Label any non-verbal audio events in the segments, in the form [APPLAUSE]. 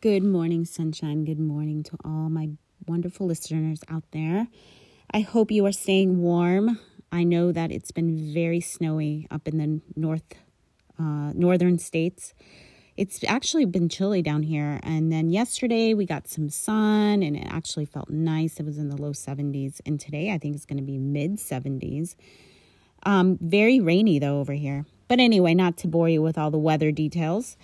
Good morning, Sunshine. Good morning to all my wonderful listeners out there. I hope you are staying warm. I know that it's been very snowy up in the north, uh, northern states. It's actually been chilly down here. And then yesterday we got some sun and it actually felt nice. It was in the low 70s. And today I think it's going to be mid 70s. Um, very rainy though over here. But anyway, not to bore you with all the weather details.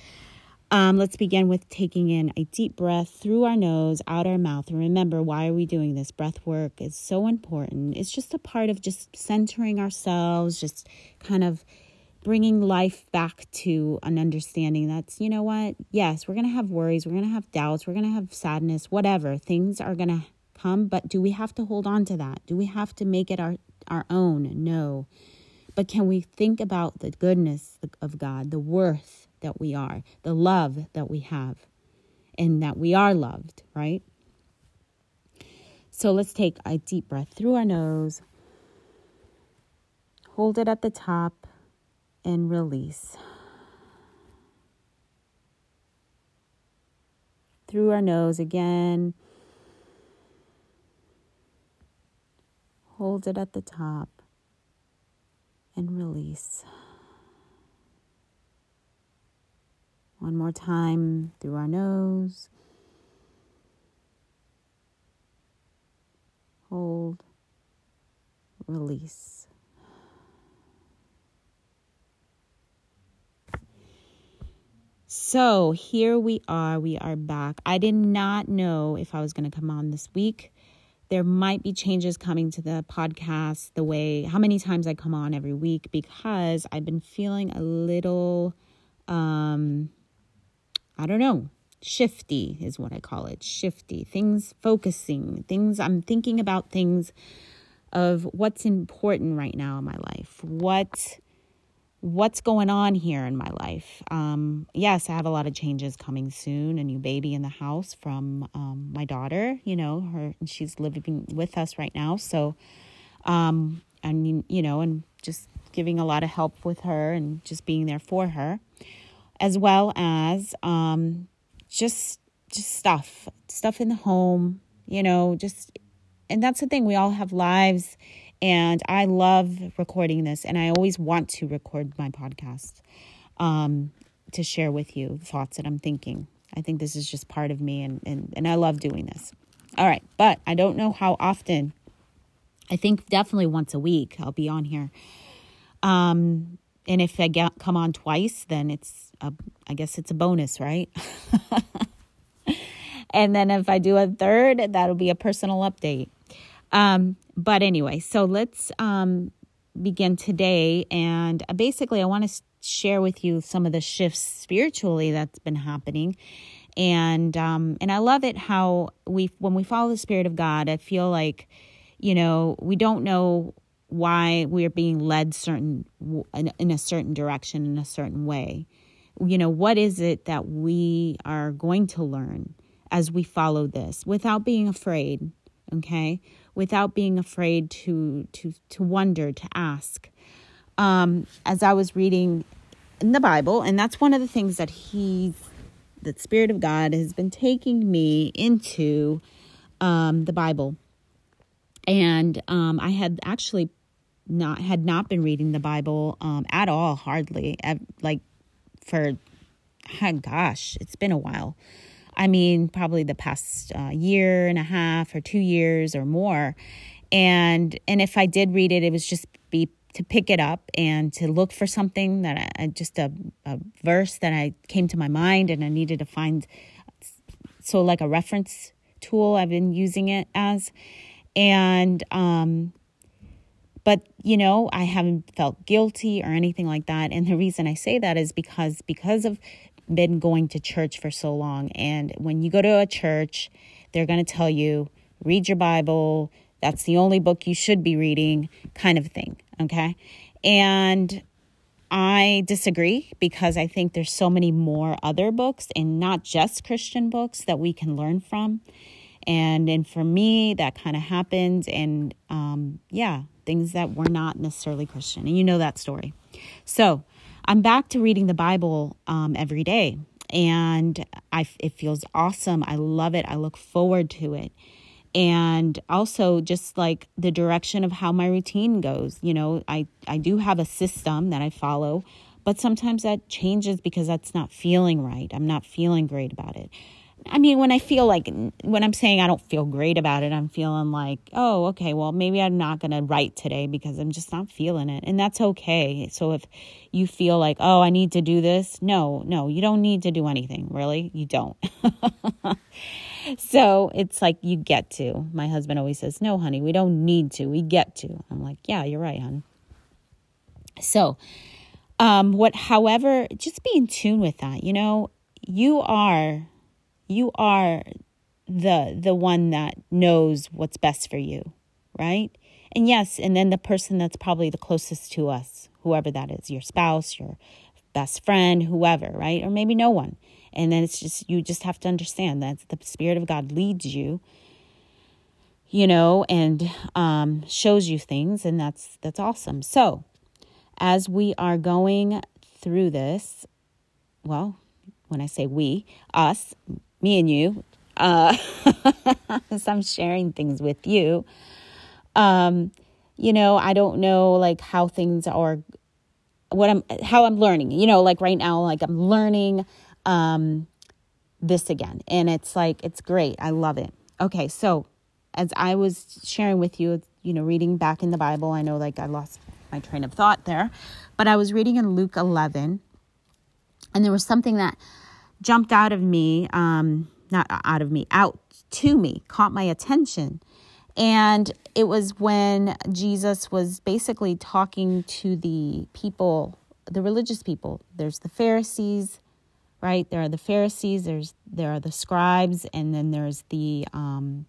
Um, let's begin with taking in a deep breath through our nose, out our mouth. And remember, why are we doing this? Breath work is so important. It's just a part of just centering ourselves, just kind of bringing life back to an understanding that's, you know what? Yes, we're going to have worries, we're going to have doubts, we're going to have sadness, whatever. Things are going to come, but do we have to hold on to that? Do we have to make it our, our own? No. But can we think about the goodness of God, the worth? That we are, the love that we have, and that we are loved, right? So let's take a deep breath through our nose, hold it at the top, and release. Through our nose again. Hold it at the top and release. One more time through our nose. Hold, release. So here we are. We are back. I did not know if I was going to come on this week. There might be changes coming to the podcast, the way, how many times I come on every week, because I've been feeling a little, um, I don't know, shifty is what I call it. Shifty. Things focusing, things I'm thinking about things of what's important right now in my life. What what's going on here in my life. Um, yes, I have a lot of changes coming soon. A new baby in the house from um, my daughter. You know, her she's living with us right now. So, um, I mean, you know, and just giving a lot of help with her and just being there for her as well as um, just just stuff, stuff in the home, you know, just and that's the thing. We all have lives, and I love recording this, and I always want to record my podcast um, to share with you thoughts that I'm thinking. I think this is just part of me, and and and I love doing this. All right, but I don't know how often. I think definitely once a week I'll be on here. Um, and if I get come on twice, then it's a, I guess it's a bonus, right? [LAUGHS] and then if I do a third, that'll be a personal update. Um, but anyway, so let's um, begin today, and basically, I want to share with you some of the shifts spiritually that's been happening, and um, and I love it how we when we follow the Spirit of God, I feel like you know we don't know why we are being led certain in a certain direction in a certain way. You know what is it that we are going to learn as we follow this without being afraid okay? Without being afraid to to to wonder to ask. Um as i was reading in the bible and that's one of the things that he's the spirit of god has been taking me into um the bible. And um i had actually not had not been reading the Bible um, at all, hardly like for gosh, it's been a while. I mean, probably the past uh, year and a half or two years or more. And and if I did read it, it was just be to pick it up and to look for something that I just a, a verse that I came to my mind and I needed to find. So like a reference tool, I've been using it as, and um, but, you know, I haven't felt guilty or anything like that. And the reason I say that is because because of been going to church for so long. And when you go to a church, they're going to tell you, read your Bible. That's the only book you should be reading, kind of thing. Okay. And I disagree because I think there's so many more other books and not just Christian books that we can learn from. And and for me, that kind of happened. And um, yeah, things that were not necessarily Christian. And you know that story. So I'm back to reading the Bible um, every day. And I, it feels awesome. I love it. I look forward to it and also just like the direction of how my routine goes you know i i do have a system that i follow but sometimes that changes because that's not feeling right i'm not feeling great about it i mean when i feel like when i'm saying i don't feel great about it i'm feeling like oh okay well maybe i'm not going to write today because i'm just not feeling it and that's okay so if you feel like oh i need to do this no no you don't need to do anything really you don't [LAUGHS] so it's like you get to. My husband always says, No, honey, we don't need to. We get to. I'm like, Yeah, you're right, hon. So, um, what, however, just be in tune with that. You know, you are, you are the the one that knows what's best for you, right? And yes, and then the person that's probably the closest to us, whoever that is, your spouse, your best friend, whoever, right? Or maybe no one. And then it's just, you just have to understand that the Spirit of God leads you, you know, and um, shows you things. And that's, that's awesome. So as we are going through this, well, when I say we, us, me and you, uh, [LAUGHS] as I'm sharing things with you, um, you know, I don't know like how things are, what I'm, how I'm learning, you know, like right now, like I'm learning um, this again. And it's like, it's great. I love it. Okay, so as I was sharing with you, you know, reading back in the Bible, I know like I lost my train of thought there, but I was reading in Luke 11, and there was something that jumped out of me, um, not out of me, out to me, caught my attention. And it was when Jesus was basically talking to the people, the religious people. There's the Pharisees, right? There are the Pharisees, there's there are the scribes, and then there's the um,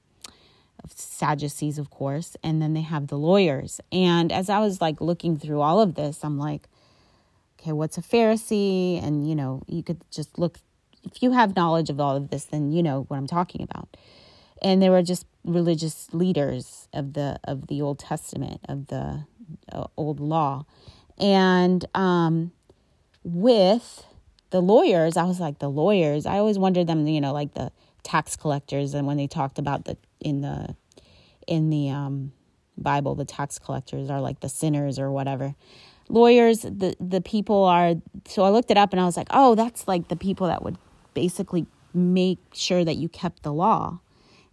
Sadducees, of course, and then they have the lawyers. And as I was like looking through all of this, I'm like, okay, what's a Pharisee? And you know, you could just look. If you have knowledge of all of this, then you know what I'm talking about. And they were just religious leaders of the of the Old Testament of the uh, old law, and um, with the lawyers, I was like, the lawyers, I always wondered them, you know, like the tax collectors. And when they talked about the, in the, in the um, Bible, the tax collectors are like the sinners or whatever. Lawyers, the, the people are, so I looked it up and I was like, oh, that's like the people that would basically make sure that you kept the law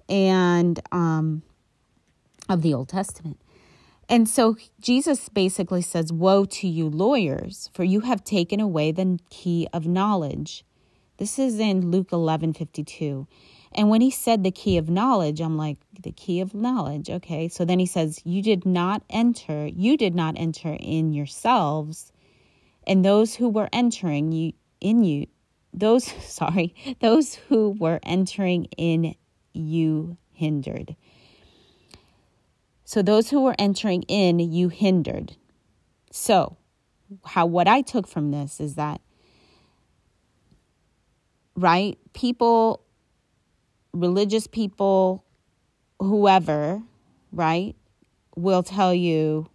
and um, of the Old Testament. And so Jesus basically says, Woe to you, lawyers, for you have taken away the key of knowledge. This is in Luke 11 52. And when he said the key of knowledge, I'm like, the key of knowledge. Okay. So then he says, You did not enter, you did not enter in yourselves, and those who were entering you in you, those, [LAUGHS] sorry, those who were entering in you hindered. So those who were entering in, you hindered. So, how what I took from this is that right? People religious people whoever, right? will tell you,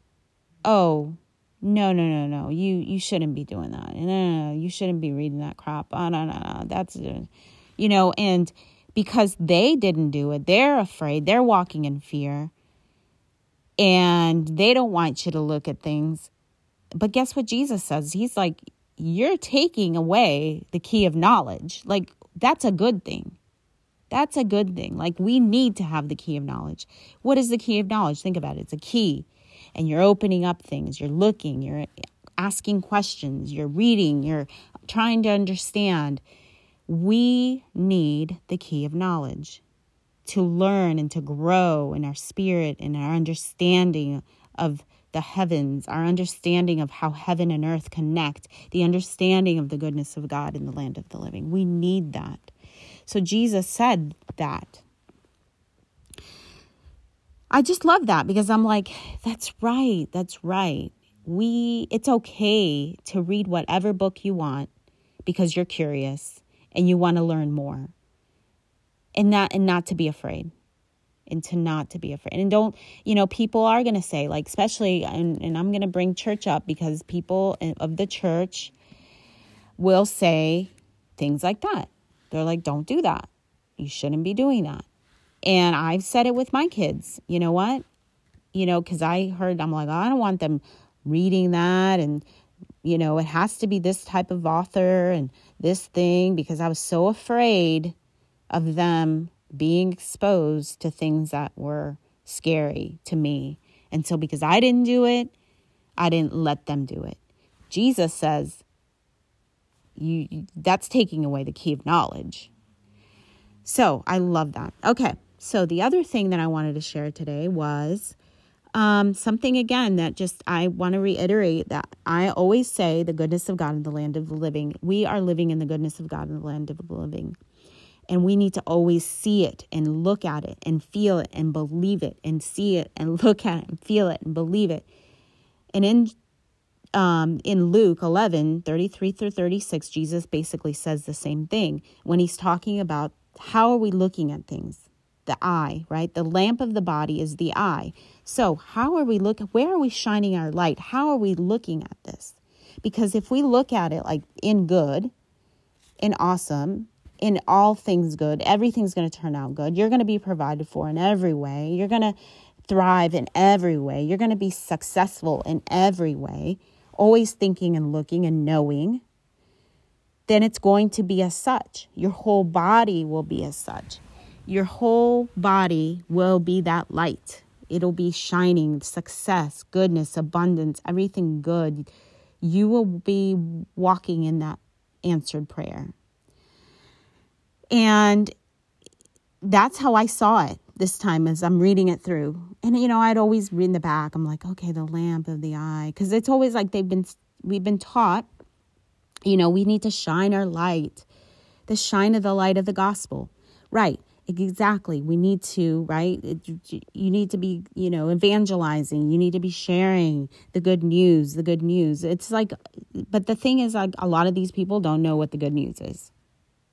"Oh, no, no, no, no. You you shouldn't be doing that. No, no, no. You shouldn't be reading that crap. Oh, no, no, no. That's you know, and because they didn't do it, they're afraid. They're walking in fear and they don't want you to look at things. But guess what Jesus says? He's like, You're taking away the key of knowledge. Like, that's a good thing. That's a good thing. Like, we need to have the key of knowledge. What is the key of knowledge? Think about it. It's a key, and you're opening up things, you're looking, you're asking questions, you're reading, you're trying to understand. We need the key of knowledge to learn and to grow in our spirit and our understanding of the heavens, our understanding of how heaven and earth connect, the understanding of the goodness of God in the land of the living. We need that. So Jesus said that. I just love that because I'm like, that's right. That's right. We it's okay to read whatever book you want because you're curious and you want to learn more. And not and not to be afraid. And to not to be afraid. And don't, you know, people are going to say like especially and and I'm going to bring church up because people of the church will say things like that. They're like don't do that. You shouldn't be doing that. And I've said it with my kids. You know what? You know, because I heard, I'm like, oh, I don't want them reading that. And, you know, it has to be this type of author and this thing because I was so afraid of them being exposed to things that were scary to me. And so, because I didn't do it, I didn't let them do it. Jesus says, you that's taking away the key of knowledge. So I love that. Okay. So, the other thing that I wanted to share today was um, something again that just I want to reiterate that I always say the goodness of God in the land of the living. We are living in the goodness of God in the land of the living. And we need to always see it and look at it and feel it and believe it and see it and [LAUGHS] look at it and feel it and believe it. And in um, in Luke 11, 33 through 36, Jesus basically says the same thing when he's talking about how are we looking at things? The eye, right? The lamp of the body is the eye. So, how are we looking? Where are we shining our light? How are we looking at this? Because if we look at it like in good, in awesome, in all things good, everything's going to turn out good. You're going to be provided for in every way. You're going to thrive in every way. You're going to be successful in every way, always thinking and looking and knowing. Then it's going to be as such. Your whole body will be as such your whole body will be that light. It'll be shining, success, goodness, abundance, everything good. You will be walking in that answered prayer. And that's how I saw it this time as I'm reading it through. And you know, I'd always read in the back. I'm like, okay, the lamp of the eye, because it's always like they've been we've been taught. You know, we need to shine our light, the shine of the light of the gospel. Right. Exactly. We need to, right? You need to be, you know, evangelizing. You need to be sharing the good news, the good news. It's like, but the thing is, like, a lot of these people don't know what the good news is.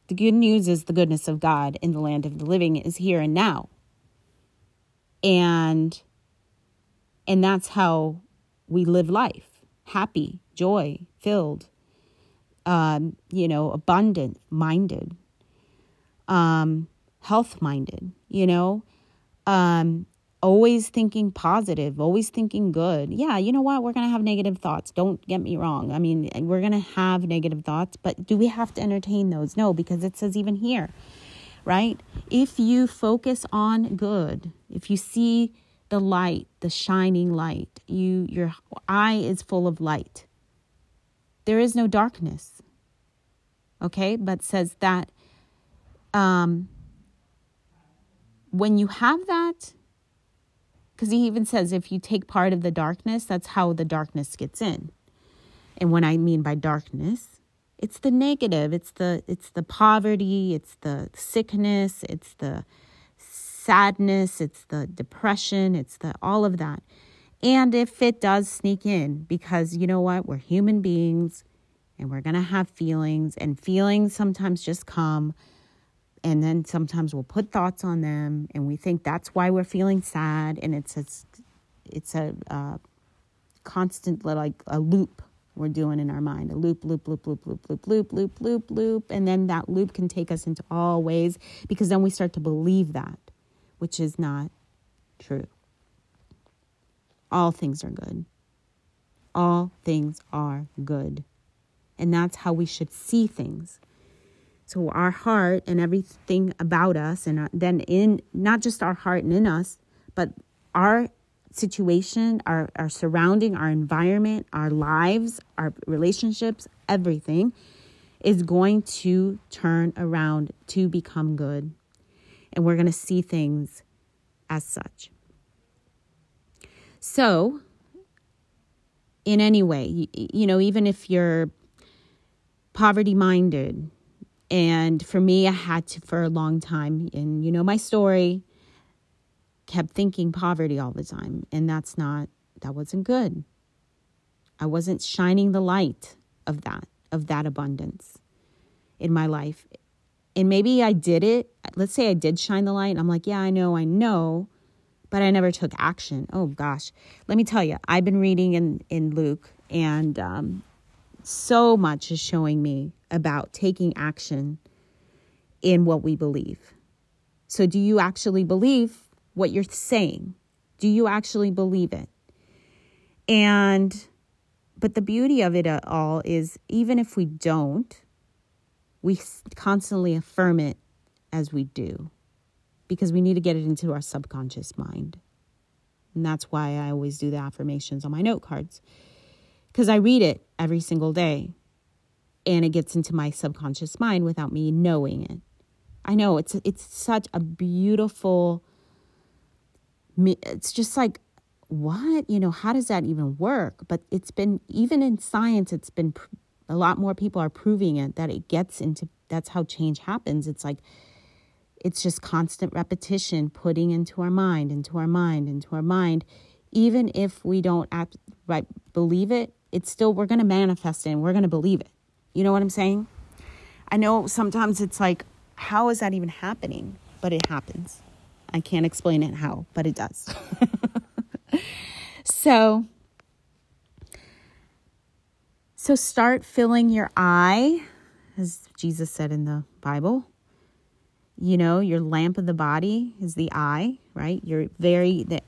The good news is the goodness of God in the land of the living is here and now. And, and that's how we live life happy, joy, filled, um, you know, abundant, minded. Um, health minded, you know? Um, always thinking positive, always thinking good. Yeah, you know what? We're going to have negative thoughts. Don't get me wrong. I mean, we're going to have negative thoughts, but do we have to entertain those? No, because it says even here, right? If you focus on good, if you see the light, the shining light, you your eye is full of light. There is no darkness. Okay? But says that um when you have that, because he even says if you take part of the darkness, that's how the darkness gets in. And when I mean by darkness, it's the negative, it's the it's the poverty, it's the sickness, it's the sadness, it's the depression, it's the all of that. And if it does sneak in, because you know what, we're human beings and we're to have feelings, and feelings sometimes just come and then sometimes we'll put thoughts on them and we think that's why we're feeling sad and it's a, it's a uh, constant like a loop we're doing in our mind a loop loop loop loop loop loop loop loop loop loop and then that loop can take us into all ways because then we start to believe that which is not true all things are good all things are good and that's how we should see things so our heart and everything about us, and uh, then in not just our heart and in us, but our situation, our, our surrounding, our environment, our lives, our relationships, everything is going to turn around to become good. And we're going to see things as such. So, in any way. You, you know, even if you're poverty minded. And for me, I had to for a long time. And you know, my story kept thinking poverty all the time. And that's not, that wasn't good. I wasn't shining the light of that, of that abundance in my life. And maybe I did it. Let's say I did shine the light. I'm like, yeah, I know, I know, but I never took action. Oh gosh. Let me tell you, I've been reading in, in Luke and um, so much is showing me about taking action in what we believe. So, do you actually believe what you're saying? Do you actually believe it? And, but the beauty of it all is even if we don't, we constantly affirm it as we do because we need to get it into our subconscious mind. And that's why I always do the affirmations on my note cards because I read it every single day and it gets into my subconscious mind without me knowing it. I know it's it's such a beautiful it's just like what you know how does that even work but it's been even in science it's been a lot more people are proving it that it gets into that's how change happens it's like it's just constant repetition putting into our mind into our mind into our mind even if we don't act, right believe it it's still, we're going to manifest it and we're going to believe it. You know what I'm saying? I know sometimes it's like, how is that even happening? But it happens. I can't explain it how, but it does. [LAUGHS] so, so start filling your eye, as Jesus said in the Bible. You know, your lamp of the body is the eye, right? You're very the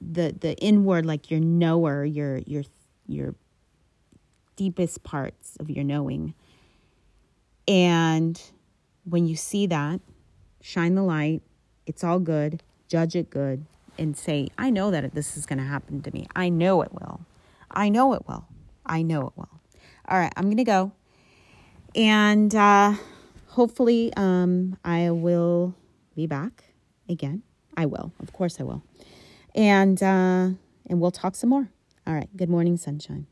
the the inward, like your knower, your your your deepest parts of your knowing. And when you see that, shine the light. It's all good. Judge it good and say, I know that this is going to happen to me. I know it will. I know it will. I know it will. All right, I'm going to go. And uh, hopefully, um, I will be back again. I will. Of course, I will. And, uh, and we'll talk some more. All right. Good morning, sunshine.